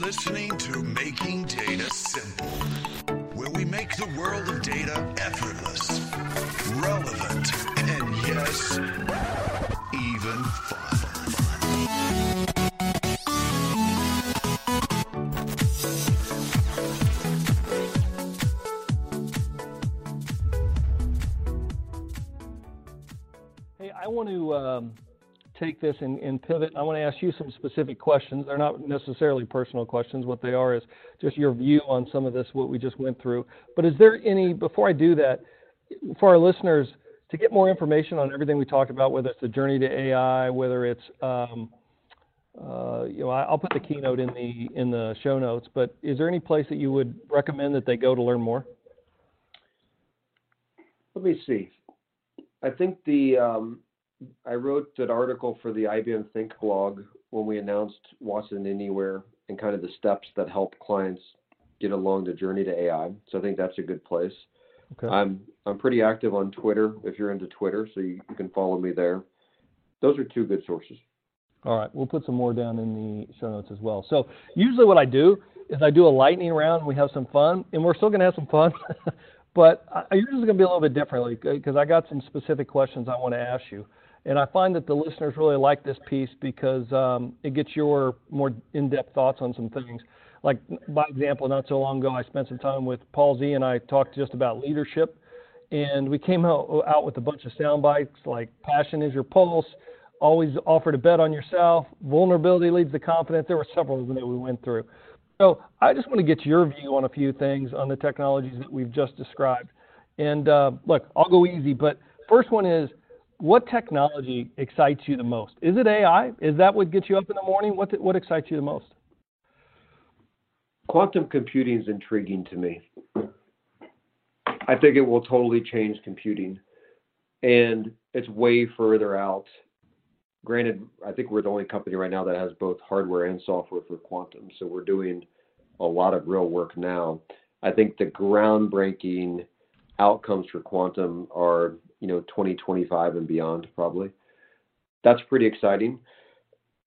listening to Making Data Simple, where we make the world of data effortless, relevant, and yes, even fun. Hey, I want to um, take this and, and pivot. I want to ask you some specific questions. They're not necessarily personal questions. What they are is just your view on some of this, what we just went through. But is there any, before I do that, for our listeners, to get more information on everything we talked about, whether it's the journey to AI, whether it's, um, uh, you know, I'll put the keynote in the in the show notes. But is there any place that you would recommend that they go to learn more? Let me see. I think the um, I wrote an article for the IBM Think blog when we announced Watson Anywhere and kind of the steps that help clients get along the journey to AI. So I think that's a good place. Okay. I'm I'm pretty active on Twitter if you're into Twitter, so you, you can follow me there. Those are two good sources. All right, we'll put some more down in the show notes as well. So usually what I do is I do a lightning round and we have some fun, and we're still going to have some fun, but I, I usually going to be a little bit differently because uh, I got some specific questions I want to ask you. And I find that the listeners really like this piece because um, it gets your more in-depth thoughts on some things. Like, by example, not so long ago, I spent some time with Paul Z and I talked just about leadership. And we came out, out with a bunch of sound bites like passion is your pulse, always offer to bet on yourself, vulnerability leads to confidence. There were several of them that we went through. So I just want to get your view on a few things on the technologies that we've just described. And uh, look, I'll go easy, but first one is what technology excites you the most? Is it AI? Is that what gets you up in the morning? What, what excites you the most? Quantum computing is intriguing to me. I think it will totally change computing, and it's way further out. Granted, I think we're the only company right now that has both hardware and software for quantum, so we're doing a lot of real work now. I think the groundbreaking outcomes for quantum are, you know, 2025 and beyond, probably. That's pretty exciting.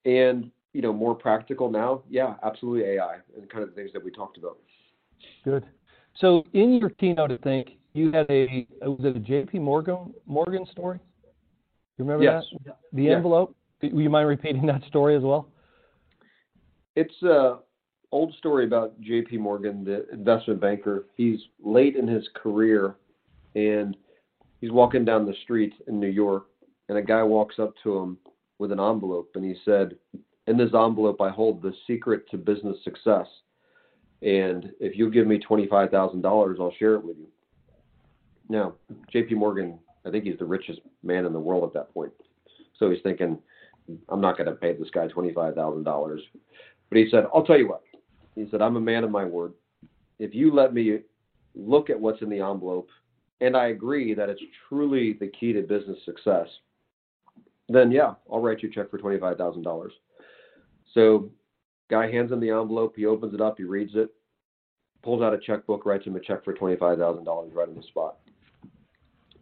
And, you know, more practical now, yeah, absolutely AI and kind of the things that we talked about. Good. So in your keynote, I think you had a was it a J.P. Morgan Morgan story? You remember Yes. that? The Yeah. envelope. Do you mind repeating that story as well? It's a old story about J.P. Morgan, the investment banker. He's late in his career, and he's walking down the street in New York, and a guy walks up to him with an envelope, and he said, "In this envelope, I hold the secret to business success, and if you give me twenty-five thousand dollars, I'll share it with you." Now, J.P. Morgan, I think he's the richest man in the world at that point, so he's thinking, "I'm not going to pay this guy twenty-five thousand dollars." But he said, I'll tell you what. He said, I'm a man of my word. If you let me look at what's in the envelope, and I agree that it's truly the key to business success, then yeah, I'll write you a check for $25,000. So, guy hands him the envelope. He opens it up. He reads it, pulls out a checkbook, writes him a check for $25,000 right on the spot.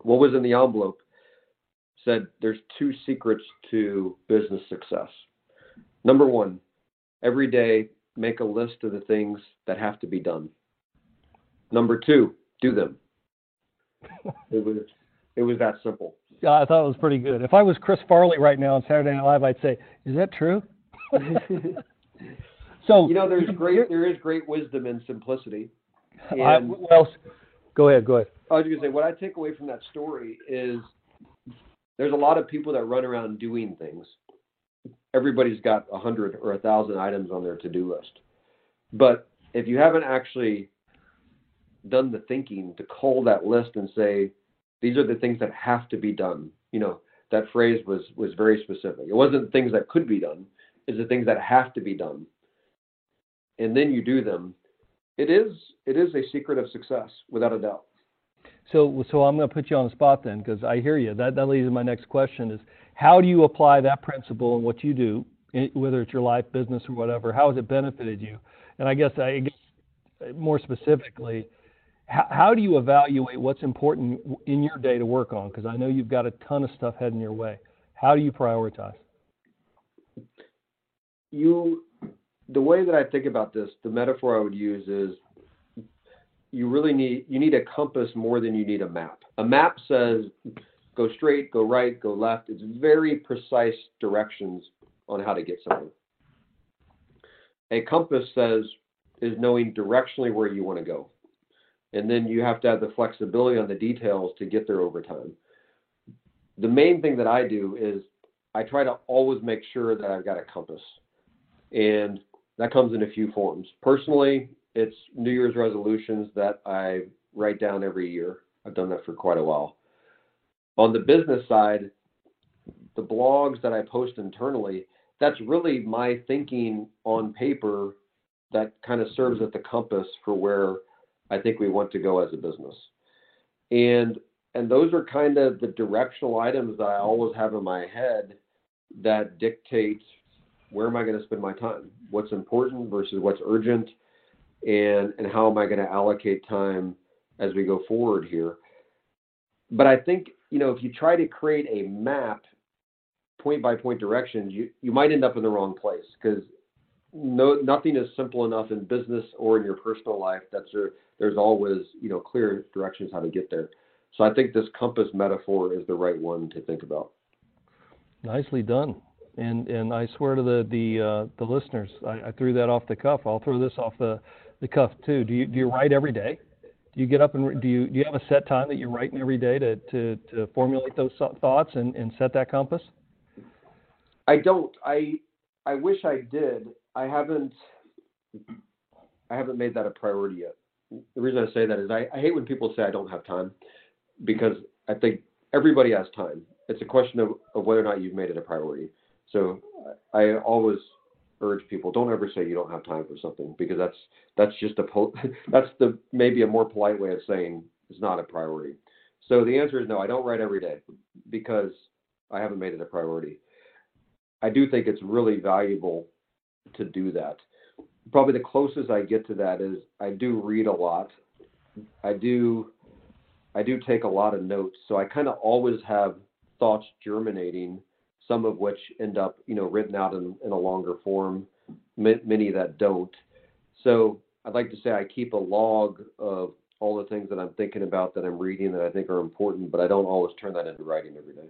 What was in the envelope said there's two secrets to business success. Number one, every day make a list of the things that have to be done. Number two, do them. It was it was that simple. Yeah, I thought it was pretty good. If I was Chris Farley right now on Saturday Night Live, I'd say, "Is that true?" so You know, there's great there is great wisdom in simplicity. I, well, go ahead. Go ahead. I was gonna say what I take away from that story is there's a lot of people that run around doing things. Everybody's got a hundred or a thousand items on their to-do list, but if you haven't actually done the thinking to cull that list and say these are the things that have to be done, you know that phrase was was very specific. It wasn't things that could be done; it's the things that have to be done, and then you do them. It is it is a secret of success, without a doubt. So, so I'm going to put you on the spot then, because I hear you. That that leads to my next question: is how do you apply that principle in what you do, whether it's your life, business, or whatever? How has it benefited you? And I guess I guess more specifically, how, how do you evaluate what's important in your day to work on? Because I know you've got a ton of stuff heading your way. How do you prioritize? you the way that I think about this, the metaphor I would use is you really need you need a compass more than you need a map. A map says go straight, go right, go left. It's very precise directions on how to get something. A compass says is knowing directionally where you want to go. And then you have to have the flexibility on the details to get there over time. The main thing that I do is I try to always make sure that I've got a compass. And that comes in a few forms. Personally, it's New Year's resolutions that I write down every year. I've done that for quite a while. On the business side, the blogs that I post internally, that's really my thinking on paper that kind of serves as the compass for where I think we want to go as a business. And and those are kind of the directional items that I always have in my head that dictate where am I going to spend my time? What's important versus what's urgent? And and how am I going to allocate time as we go forward here? But I think, you know, if you try to create a map point by point directions, you, you might end up in the wrong place because no nothing is simple enough in business or in your personal life that there, there's always you know clear directions how to get there. So I think this compass metaphor is the right one to think about. Nicely done. And and I swear to the the uh, the listeners, I, I, threw that off the cuff. I'll throw this off the, the cuff too. Do you do you write every day? Do you get up and do you do you have a set time that you're writing every day to to, to formulate those thoughts and, and set that compass? I don't. I I wish I did. I haven't I haven't made that a priority yet. The reason I say that is I, I hate when people say I don't have time because I think everybody has time. It's a question of, of whether or not you've made it a priority. So I always urge people don't ever say you don't have time for something because that's that's just a that's the maybe a more polite way of saying it's not a priority. So the answer is no. I don't write every day because I haven't made it a priority. I do think it's really valuable to do that. Probably the closest I get to that is I do read a lot. I do I do take a lot of notes, so I kind of always have thoughts germinating, some of which end up, you know, written out in, in a longer form, many that don't. So I'd like to say I keep a log of all the things that I'm thinking about that I'm reading that I think are important, but I don't always turn that into writing every day.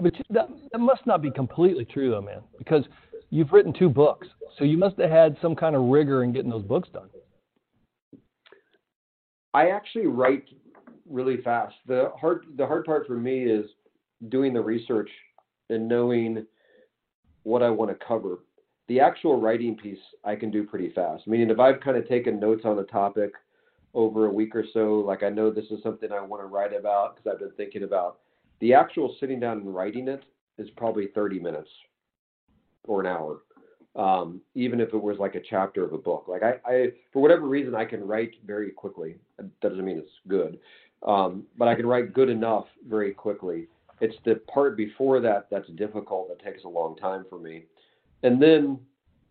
But that, that must not be completely true, though, man, because you've written two books, so you must have had some kind of rigor in getting those books done. I actually write really fast. The hard the hard part for me is doing the research and knowing what I want to cover. The actual writing piece I can do pretty fast. Meaning if I've kind of taken notes on a topic over a week or so, like I know this is something I want to write about because I've been thinking about. The actual sitting down and writing it is probably 30 minutes or an hour. Um, even if it was like a chapter of a book. Like I, I, for whatever reason, I can write very quickly. That doesn't mean it's good, um, but I can write good enough very quickly. It's the part before that that's difficult. That takes a long time for me, and then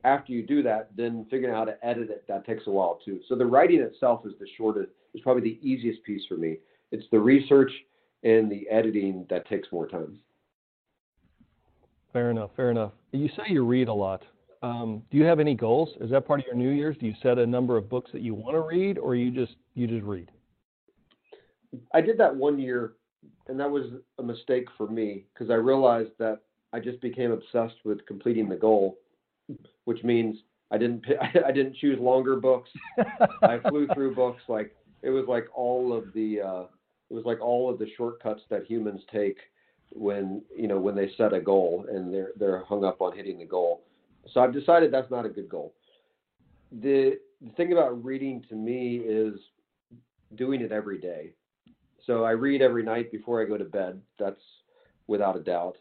after you do that, then figuring out how to edit it that takes a while too. So the writing itself is the shortest, is probably the easiest piece for me. It's the research and the editing that takes more time. Fair enough. Fair enough. You say you read a lot. Um, do you have any goals? Is that part of your New Year's? Do you set a number of books that you want to read, or you just you just read? I did that one year, and that was a mistake for me because I realized that I just became obsessed with completing the goal, which means I didn't I didn't choose longer books. I flew through books like it was like all of the uh, it was like all of the shortcuts that humans take when you know when they set a goal and they're they're hung up on hitting the goal. So I've decided that's not a good goal. The, the thing about reading to me is doing it every day. So I read every night before I go to bed. That's without a doubt.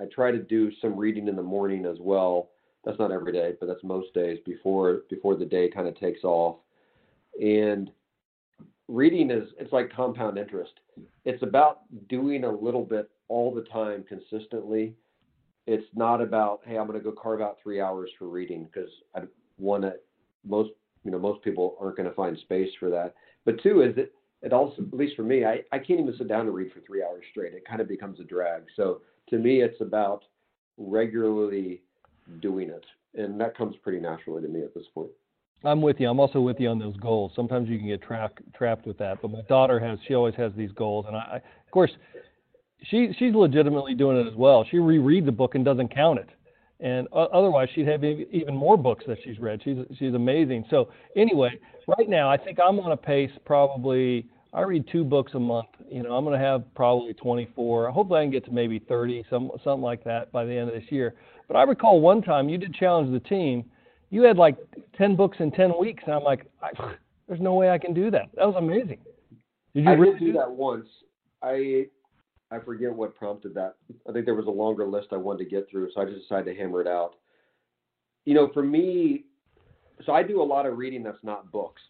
I try to do some reading in the morning as well. That's not every day, but that's most days before before the day kind of takes off. And reading is it's like compound interest. It's about doing a little bit all the time consistently. It's not about hey, I'm going to go carve out three hours for reading because I want to. Most you know most people aren't going to find space for that. But two is that it also at least for me, I I can't even sit down and read for three hours straight. It kind of becomes a drag. So to me, it's about regularly doing it, and that comes pretty naturally to me at this point. I'm with you. I'm also with you on those goals. Sometimes you can get trapped trapped with that. But my daughter has. She always has these goals, and I, I of course, she she's legitimately doing it as well. She rereads the book and doesn't count it, and otherwise she'd have even more books that she's read. She's she's amazing. So anyway, right now I think I'm on a pace probably. I read two books a month. You know, I'm going to have probably 24. Hopefully, I can get to maybe 30, some something like that by the end of this year. But I recall one time you did challenge the team. You had like 10 books in 10 weeks, and I'm like, there's no way I can do that. That was amazing. Did you I really did do that once? I I forget what prompted that. I think there was a longer list I wanted to get through, so I just decided to hammer it out. You know, for me, so I do a lot of reading that's not books.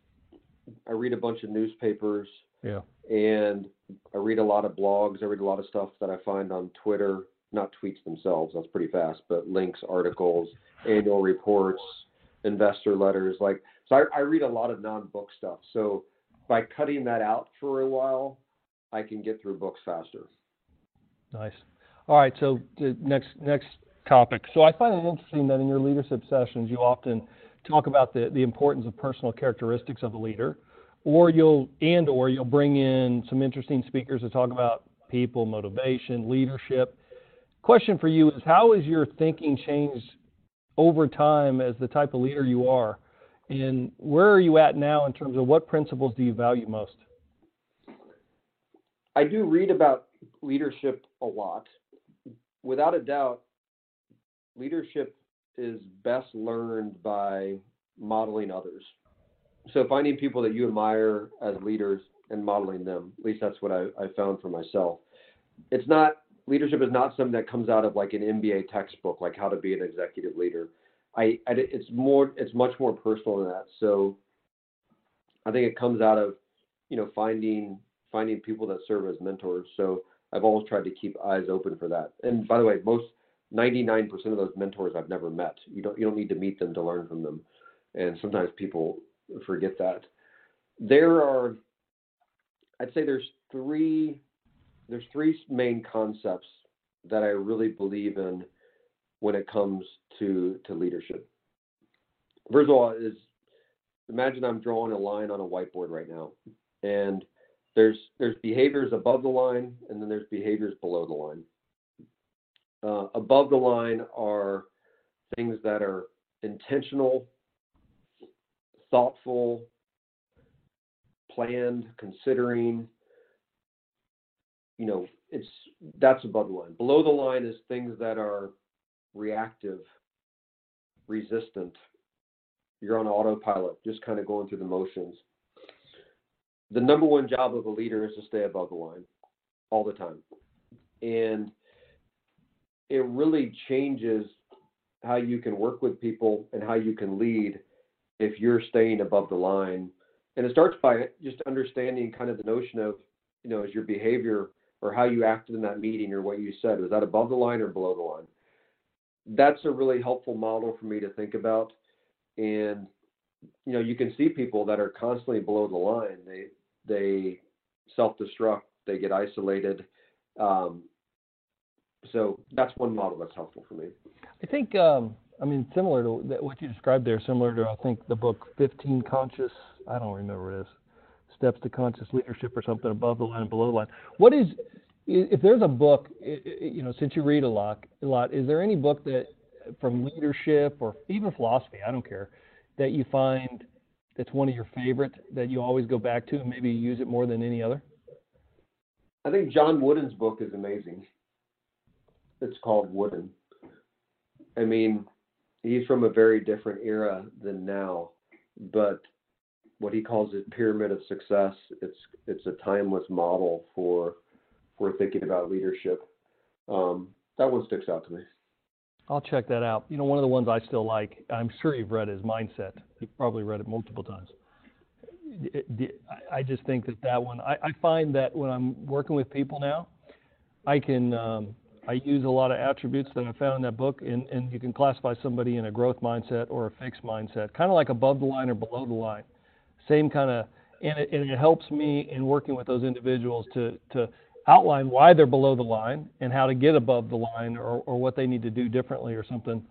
I read a bunch of newspapers. Yeah. And I read a lot of blogs. I read a lot of stuff that I find on Twitter, not tweets themselves. That's pretty fast, but links, articles, annual reports, investor letters. Like, so I, I read a lot of non-book stuff. So by cutting that out for a while, I can get through books faster. Nice. All right. So next next topic. So I find it interesting that in your leadership sessions you often talk about the, the importance of personal characteristics of a leader, or you'll and or you'll bring in some interesting speakers to talk about people, motivation, leadership. Question for you is how has your thinking changed over time as the type of leader you are? And where are you at now in terms of what principles do you value most? I do read about leadership a lot. Without a doubt, leadership is best learned by modeling others. So finding people that you admire as leaders and modeling them. At least that's what I, I found for myself. It's not leadership is not something that comes out of like an MBA textbook, like how to be an executive leader. I, I it's more it's much more personal than that. So I think it comes out of you know finding finding people that serve as mentors. So I've always tried to keep eyes open for that. And by the way, most 99% of those mentors I've never met. You don't you don't need to meet them to learn from them. And sometimes people forget that. There are I'd say there's three there's three main concepts that I really believe in when it comes to to leadership. First of all, is imagine I'm drawing a line on a whiteboard right now, and there's there's behaviors above the line, and then there's behaviors below the line. Uh, above the line are things that are intentional, thoughtful, planned, considering, you know, it's that's above the line. Below the line is things that are reactive, resistant. You're on autopilot, just kind of going through the motions. The number one job of a leader is to stay above the line all the time. And it really changes how you can work with people and how you can lead if you're staying above the line. And it starts by just understanding kind of the notion of, you know, is your behavior or how you acted in that meeting or what you said. Was that above the line or below the line? That's a really helpful model for me to think about. And you know, you can see people that are constantly below the line. They they self-destruct. They get isolated. Um, so that's one model that's helpful for me. I think, um, I mean, similar to what you described there, similar to I think the book 15 Conscious. I don't remember it is steps to conscious leadership or something above the line and below the line. What is if there's a book, you know, since you read a lot, a lot, is there any book that from leadership or even philosophy, I don't care, that you find that's one of your favorite that you always go back to and maybe you use it more than any other? I think John Wooden's book is amazing. It's called Wooden. I mean, he's from a very different era than now, but what he calls his pyramid of success. It's it's a timeless model for for thinking about leadership. Um, that one sticks out to me. I'll check that out. You know, one of the ones I still like, I'm sure you've read, is Mindset. You've probably read it multiple times. I just think that that one, I, find that when I'm working with people now, I can, um, I use a lot of attributes that I found in that book, and, and you can classify somebody in a growth mindset or a fixed mindset, kind of like above the line or below the line same kind of, and it, and it helps me in working with those individuals to, to outline why they're below the line and how to get above the line or, or what they need to do differently or something.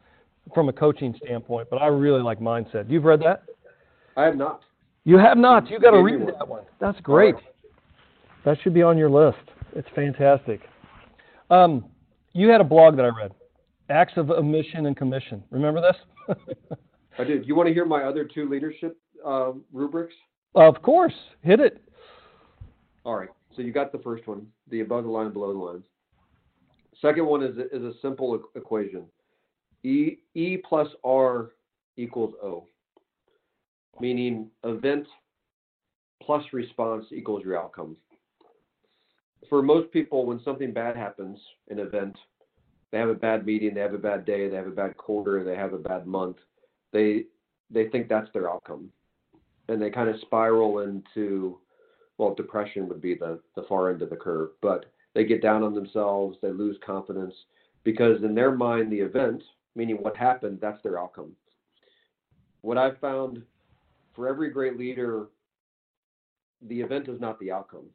from a coaching standpoint, but I really like mindset. You've read that? I have not. You have not. You got to read that one. That's great. That should be on your list. It's fantastic. Um, you had a blog that I read, Acts of Omission and Commission. Remember this? I did. You want to hear my other two leadership uh, rubrics? of course. Hit it. All right. So you got the first one, the above the line, below the line. Second one is is a simple equation. E E plus R equals O, meaning event plus response equals your outcome. For most people, when something bad happens, an event, they have a bad meeting, they have a bad day, they have a bad quarter, they have a bad month, they they think that's their outcome, and they kind of spiral into well, depression would be the, the far end of the curve, but they get down on themselves, they lose confidence because in their mind, the event, meaning what happened, that's their outcome. What I've found for every great leader, the event is not the outcome.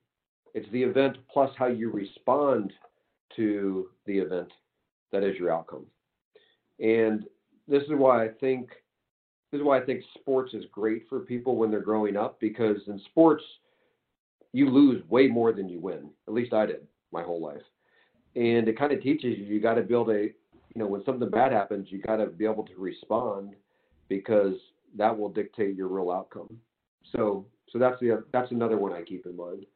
It's the event plus how you respond to the event that is your outcome. And this is why I think this is why I think sports is great for people when they're growing up because in sports you lose way more than you win. At least I did my whole life. And it kind of teaches you you got to build a, you know, when something bad happens, you got to be able to respond because that will dictate your real outcome. So, so that's the that's another one I keep in mind.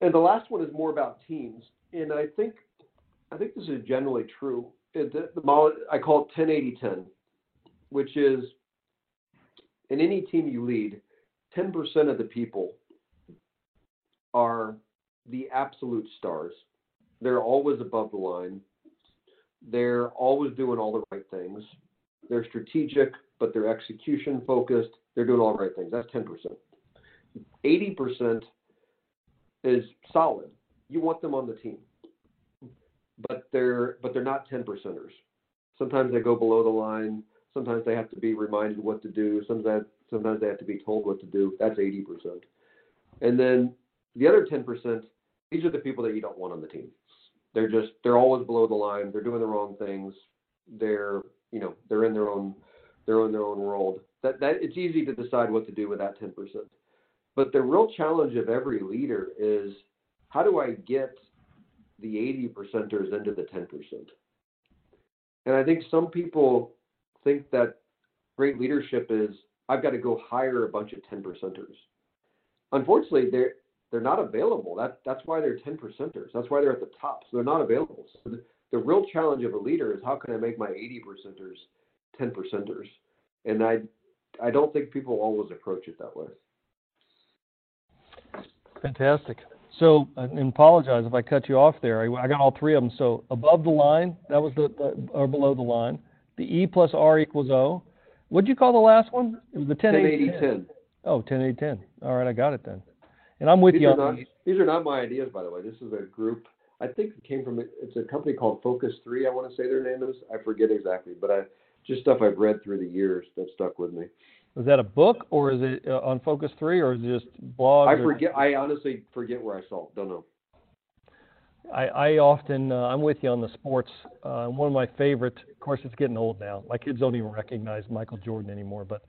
And the last one is more about teams, and I think I think this is generally true. It, the, the I call it 10-80-10, which is in any team you lead, 10% of the people are the absolute stars. They're always above the line. They're always doing all the right things. They're strategic, but they're execution focused. They're doing all the right things. That's 10%. 80% is solid. You want them on the team. But they're but they're not 10 percenters. Sometimes they go below the line. Sometimes they have to be reminded what to do. Sometimes sometimes they have to be told what to do. That's 80%. And then the other 10%, these are the people that you don't want on the team. They're just they're always below the line. They're doing the wrong things. They're you know they're in their own they're in their own world. That that it's easy to decide what to do with that 10%. But the real challenge of every leader is how do I get the 80 percenters into the 10%? And I think some people think that great leadership is I've got to go hire a bunch of 10 percenters. Unfortunately, they're they're not available. That that's why they're 10 percenters. That's why they're at the top. So they're not available. So the, the real challenge of a leader is how can I make my 80 percenters 10 percenters? And I I don't think people always approach it that way. Fantastic. So, uh, and apologize if I cut you off there. I, I got all three of them. So, above the line, that was the, the or below the line. The E plus R equals O. What'd you call the last one? It was the 10 10 80 80 10. 10. Oh, 10 80 10. All right, I got it then. And I'm with These you are on not these are not my ideas, by the way. This is a group. I think it came from it's a company called Focus Three. I want to say their name is. I forget exactly, but I just stuff I've read through the years that stuck with me. Was that a book or is it uh, on Focus 3 or is it just blog? I or- forget. I honestly forget where I saw it. Don't know. I, I often, uh, I'm with you on the sports. Uh, one of my favorite, of course, it's getting old now. My kids don't even recognize Michael Jordan anymore, but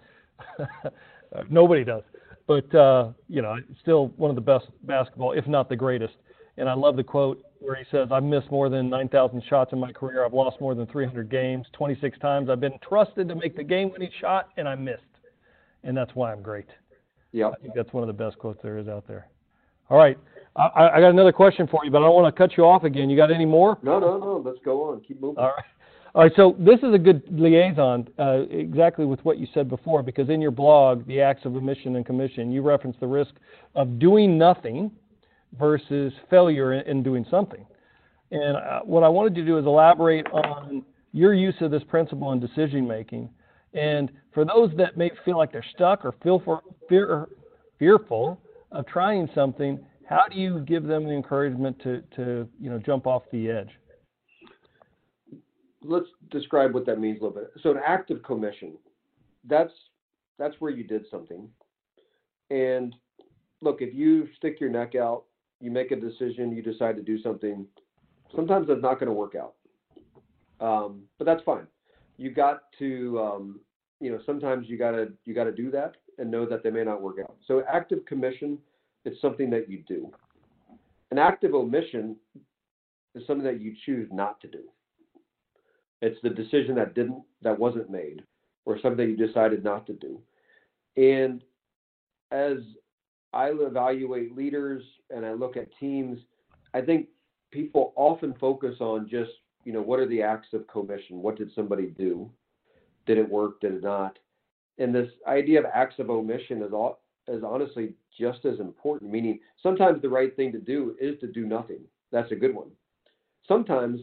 nobody does. But, uh, you know, still one of the best basketball, if not the greatest. And I love the quote where he says, I've missed more than 9,000 shots in my career. I've lost more than 300 games. 26 times I've been trusted to make the game winning shot, and I missed. And that's why I'm great. Yeah. I think that's one of the best quotes there is out there. All right. I, I got another question for you, but I don't want to cut you off again. You got any more? No, no, no. Let's go on. Keep moving. All right. All right. So this is a good liaison, uh, exactly with what you said before, because in your blog, the acts of omission and commission, you reference the risk of doing nothing versus failure in, in doing something. And uh, what I wanted to do is elaborate on your use of this principle in decision making. And for those that may feel like they're stuck or feel for, fear, fearful of trying something, how do you give them the encouragement to, to you know jump off the edge? Let's describe what that means a little bit. So an act of commission. That's that's where you did something. And look, if you stick your neck out, you make a decision, you decide to do something. Sometimes that's not going to work out, um, but that's fine. you got to um, you know sometimes you gotta you gotta do that and know that they may not work out. So active commission is something that you do. An active omission is something that you choose not to do. It's the decision that didn't that wasn't made or something you decided not to do. And as I evaluate leaders and I look at teams, I think people often focus on just, you know, what are the acts of commission? What did somebody do? Did it work? Did it not? And this idea of acts of omission is all, is honestly just as important. Meaning, sometimes the right thing to do is to do nothing. That's a good one. Sometimes,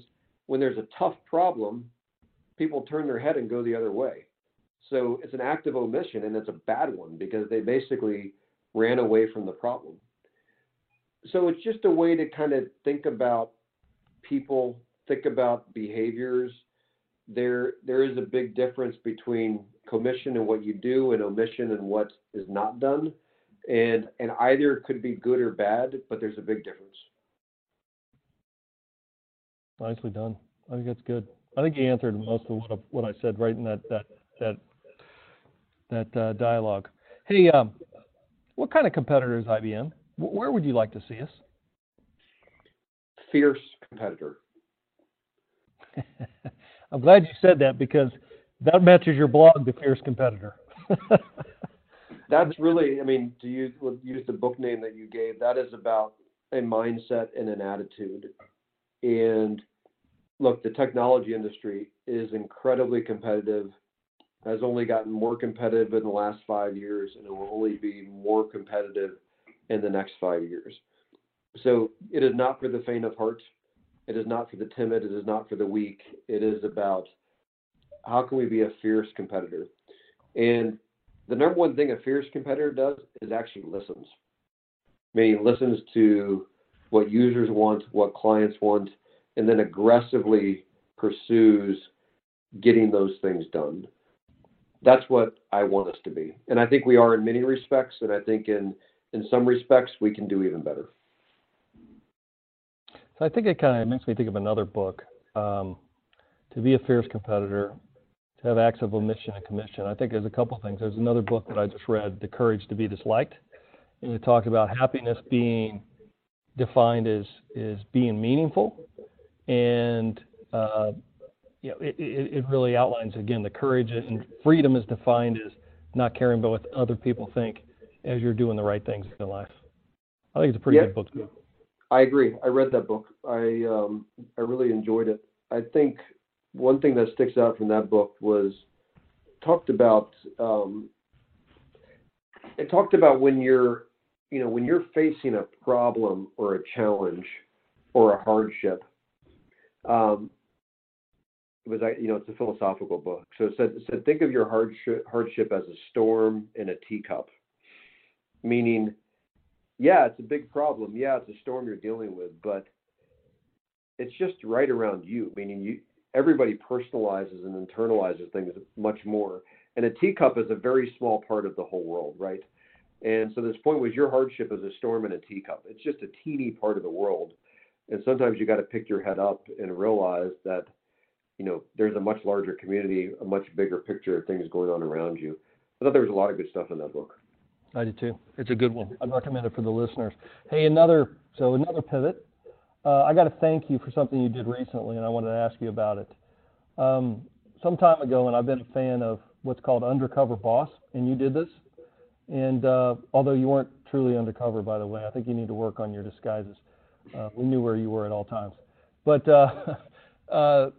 when there's a tough problem, people turn their head and go the other way. So it's an act of omission, and it's a bad one because they basically ran away from the problem. So it's just a way to kind of think about people, think about behaviors. There, there is a big difference between commission and what you do, and omission and what is not done, and and either could be good or bad, but there's a big difference. Nicely done. I think that's good. I think you answered most of what I, what I said right in that that that that uh, dialogue. Hey, um, what kind of competitor is IBM? Where would you like to see us? Fierce competitor. I'm glad you said that because that matches your blog, The Fierce Competitor. That's really, I mean, to use use the book name that you gave, that is about a mindset and an attitude. And look, the technology industry is incredibly competitive has only gotten more competitive in the last five years, and it will only be more competitive in the next five years. So it is not for the faint of heart. It is not for the timid. It is not for the weak. It is about how can we be a fierce competitor. And the number one thing a fierce competitor does is actually listens, meaning listens to what users want, what clients want, and then aggressively pursues getting those things done that's what I want us to be. And I think we are in many respects, and I think in in some respects we can do even better. So I think it kind of makes me think of another book. Um, to be a fierce competitor, to have acts of omission and commission. I think there's a couple things. There's another book that I just read, The Courage to Be Disliked, and it talks about happiness being defined as is being meaningful and uh, you know, it, it, it really outlines again the courage and freedom is defined as not caring about what other people think as you're doing the right things in life. I think it's a pretty yeah, good book too. I agree. I read that book. I um, I really enjoyed it. I think one thing that sticks out from that book was talked about. Um, it talked about when you're, you know, when you're facing a problem or a challenge or a hardship. Um, it was you know it's a philosophical book. So it said, it said think of your hardship hardship as a storm in a teacup, meaning, yeah, it's a big problem. Yeah, it's a storm you're dealing with, but it's just right around you. Meaning you everybody personalizes and internalizes things much more. And a teacup is a very small part of the whole world, right? And so this point was your hardship is a storm in a teacup. It's just a teeny part of the world. And sometimes you got to pick your head up and realize that you know, there's a much larger community, a much bigger picture of things going on around you. I thought there was a lot of good stuff in that book. I did too. It's a good one. I'd recommend it for the listeners. Hey, another so another pivot. Uh, I got to thank you for something you did recently, and I wanted to ask you about it. Um, some time ago, and I've been a fan of what's called Undercover Boss, and you did this. And uh, although you weren't truly undercover, by the way, I think you need to work on your disguises. Uh, we knew where you were at all times. But uh, uh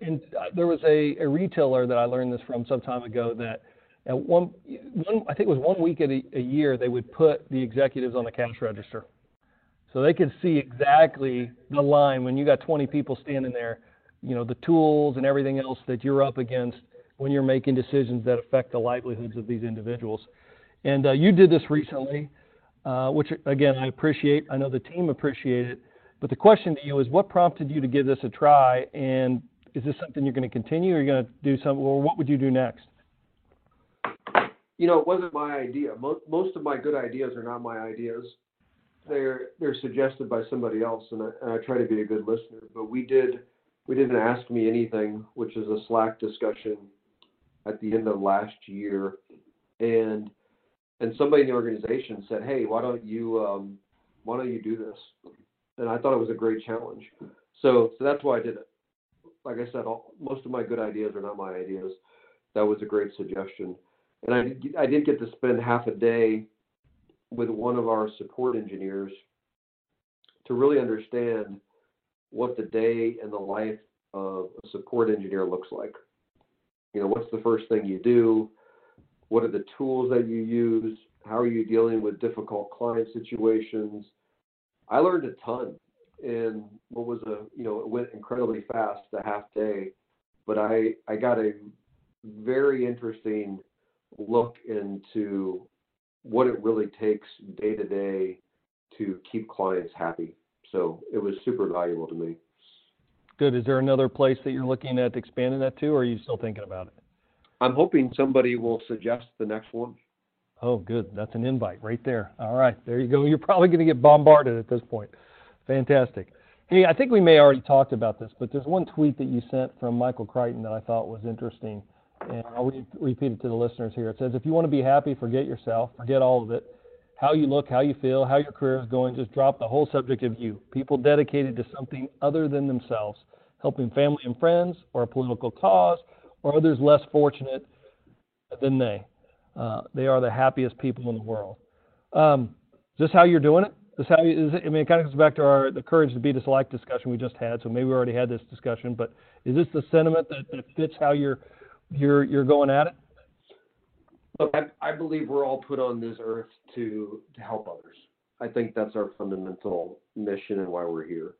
and there was a, a retailer that I learned this from some time ago that at one, one I think it was one week a, a year they would put the executives on the cash register, so they could see exactly the line when you got 20 people standing there, you know the tools and everything else that you're up against when you're making decisions that affect the livelihoods of these individuals. And uh, you did this recently, Uh, which again I appreciate. I know the team appreciated. It. But the question to you is, what prompted you to give this a try, and is this something you're going to continue, or you're going to do something, or what would you do next? You know, it wasn't my idea. Most, most of my good ideas are not my ideas. They're they're suggested by somebody else, and I, and I try to be a good listener. But we did we didn't ask me anything, which is a Slack discussion at the end of last year, and and somebody in the organization said, "Hey, why don't you um, why don't you do this?" And I thought it was a great challenge. So so that's why I did it. Like I said, all, most of my good ideas are not my ideas. That was a great suggestion, and I I did get to spend half a day with one of our support engineers to really understand what the day and the life of a support engineer looks like. You know, what's the first thing you do? What are the tools that you use? How are you dealing with difficult client situations? I learned a ton in what was a, you know, it went incredibly fast, the half day, but I, I got a very interesting look into what it really takes day to day to keep clients happy. So it was super valuable to me. Good. Is there another place that you're looking at expanding that to, or are you still thinking about it? I'm hoping somebody will suggest the next one. Oh, good. That's an invite right there. All right, there you go. You're probably going to get bombarded at this point. Fantastic. Hey, I think we may already talked about this, but there's one tweet that you sent from Michael Crichton that I thought was interesting, and I'll re- repeat it to the listeners here. It says, "If you want to be happy, forget yourself, forget all of it how you look, how you feel, how your career is going. Just drop the whole subject of you. People dedicated to something other than themselves, helping family and friends, or a political cause, or others less fortunate than they. Uh, they are the happiest people in the world. Um, is this how you're doing it? Is how you, is it, I mean, it kind of goes back to our the courage to be disliked discussion we just had. So maybe we already had this discussion, but is this the sentiment that, that fits how you're you're you're going at it? Look, I, I believe we're all put on this earth to to help others. I think that's our fundamental mission and why we're here.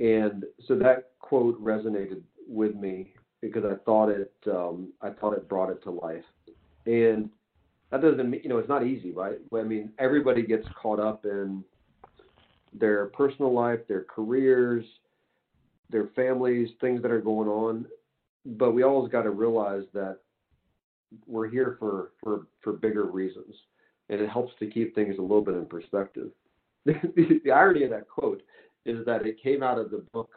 And so that quote resonated with me because I thought it um, I thought it brought it to life. And that doesn't mean you know it's not easy, right? I mean everybody gets caught up in their personal life, their careers, their families, things that are going on. But we always got to realize that we're here for for for bigger reasons, and it helps to keep things a little bit in perspective. the, the irony of that quote is that it came out of the book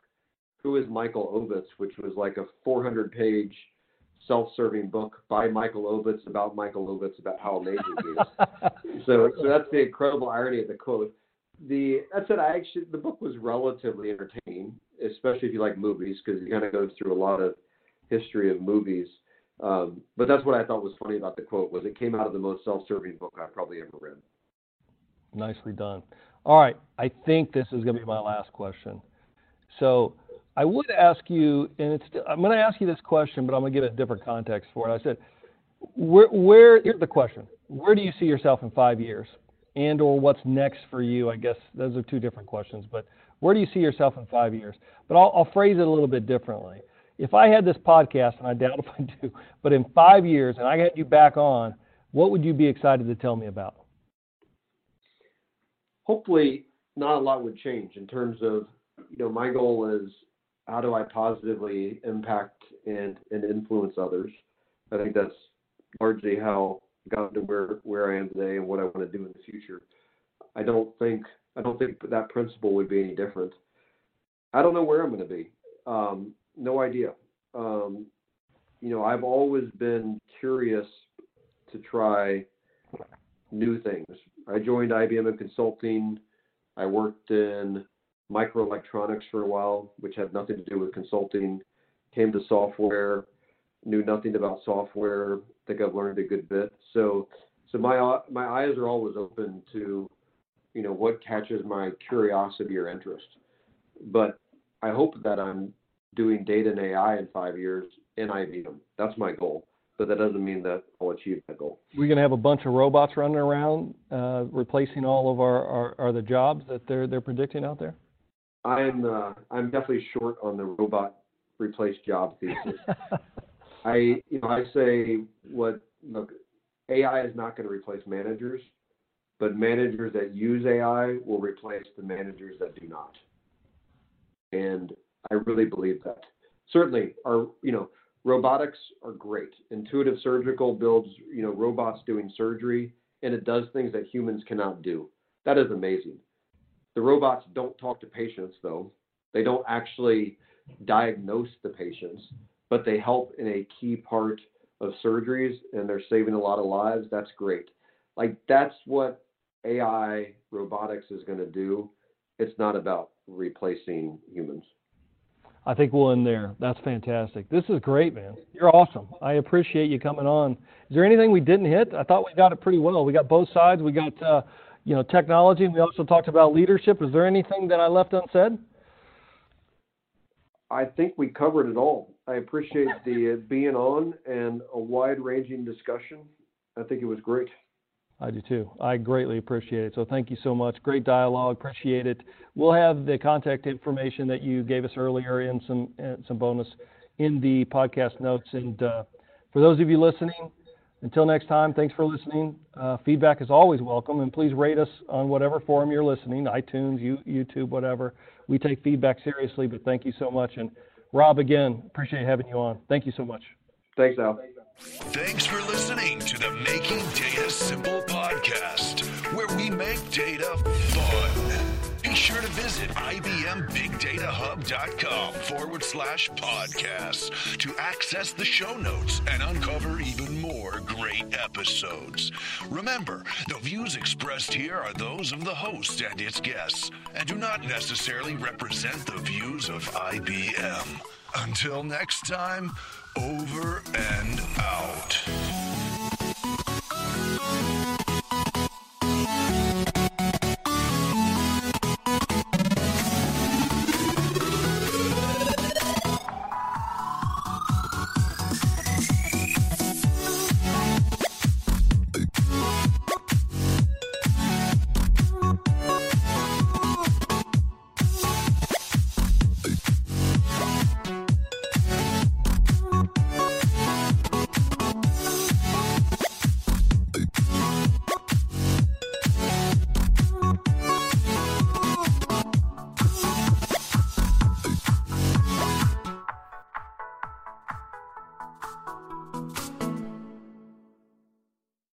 "Who Is Michael Ovitz," which was like a 400-page self-serving book by Michael Ovitz about Michael Ovitz about how amazing he is. so, so that's the incredible irony of the quote. The that said, I actually the book was relatively entertaining, especially if you like movies, because it kind of goes through a lot of history of movies. Um, but that's what I thought was funny about the quote was it came out of the most self-serving book I've probably ever read. Nicely done. All right, I think this is going to be my last question. So I would ask you, and it's I'm going to ask you this question, but I'm going to give it a different context for it. I said, where, where here's the question: Where do you see yourself in five years, and or what's next for you? I guess those are two different questions, but where do you see yourself in five years? But I'll, I'll phrase it a little bit differently if I had this podcast, and I doubt if I do, but in five years and I had you back on, what would you be excited to tell me about? Hopefully, not a lot would change in terms of, you know, my goal is how do I positively impact and, and influence others. I think that's largely how I got to where, where I am today and what I want to do in the future. I don't think I don't think that principle would be any different. I don't know where I'm going to be. Um, no idea. Um, you know, I've always been curious to try new things. I joined IBM in consulting. I worked in microelectronics for a while, which had nothing to do with consulting. Came to software, knew nothing about software. think I've learned a good bit. So, so my my eyes are always open to, you know, what catches my curiosity or interest. But I hope that I'm doing data and AI in five years in IBM. That's my goal. But that doesn't mean that I'll achieve that goal. We're going to have a bunch of robots running around, uh, replacing all of our, our, our, the jobs that they're they're predicting out there. I'm uh, I'm definitely short on the robot replace job thesis. I you know I say what look AI is not going to replace managers, but managers that use AI will replace the managers that do not. And I really believe that. Certainly, our you know robotics are great. Intuitive Surgical builds you know robots doing surgery, and it does things that humans cannot do. That is amazing. The robots don't talk to patients though. They don't actually diagnose the patients, but they help in a key part of surgeries and they're saving a lot of lives, that's great. Like that's what AI robotics is going to do. It's not about replacing humans. I think we'll end there. That's fantastic. This is great, man. You're awesome. I appreciate you coming on. Is there anything we didn't hit? I thought we got it pretty well. We got both sides. We got uh, you know technology, and we also talked about leadership. Is there anything that I left unsaid? I think we covered it all. I appreciate the uh, being on and a wide-ranging discussion. I think it was great. I do too. I greatly appreciate it. So thank you so much. Great dialogue. Appreciate it. We'll have the contact information that you gave us earlier in some some bonus in the podcast notes. And uh, for those of you listening, until next time, thanks for listening. Uh, feedback is always welcome, and please rate us on whatever forum you're listening, iTunes, YouTube, whatever. We take feedback seriously, but thank you so much. And Rob, again, appreciate having you on. Thank you so much. Thanks, Al. Thanks for listening to the Making Data Simple podcast, where we make data visit IBMBigDataHub.com forward slash podcasts to access the show notes and uncover even more great episodes. Remember, the views expressed here are those of the host and its guests and do not necessarily represent the views of IBM. Until next time, over and out.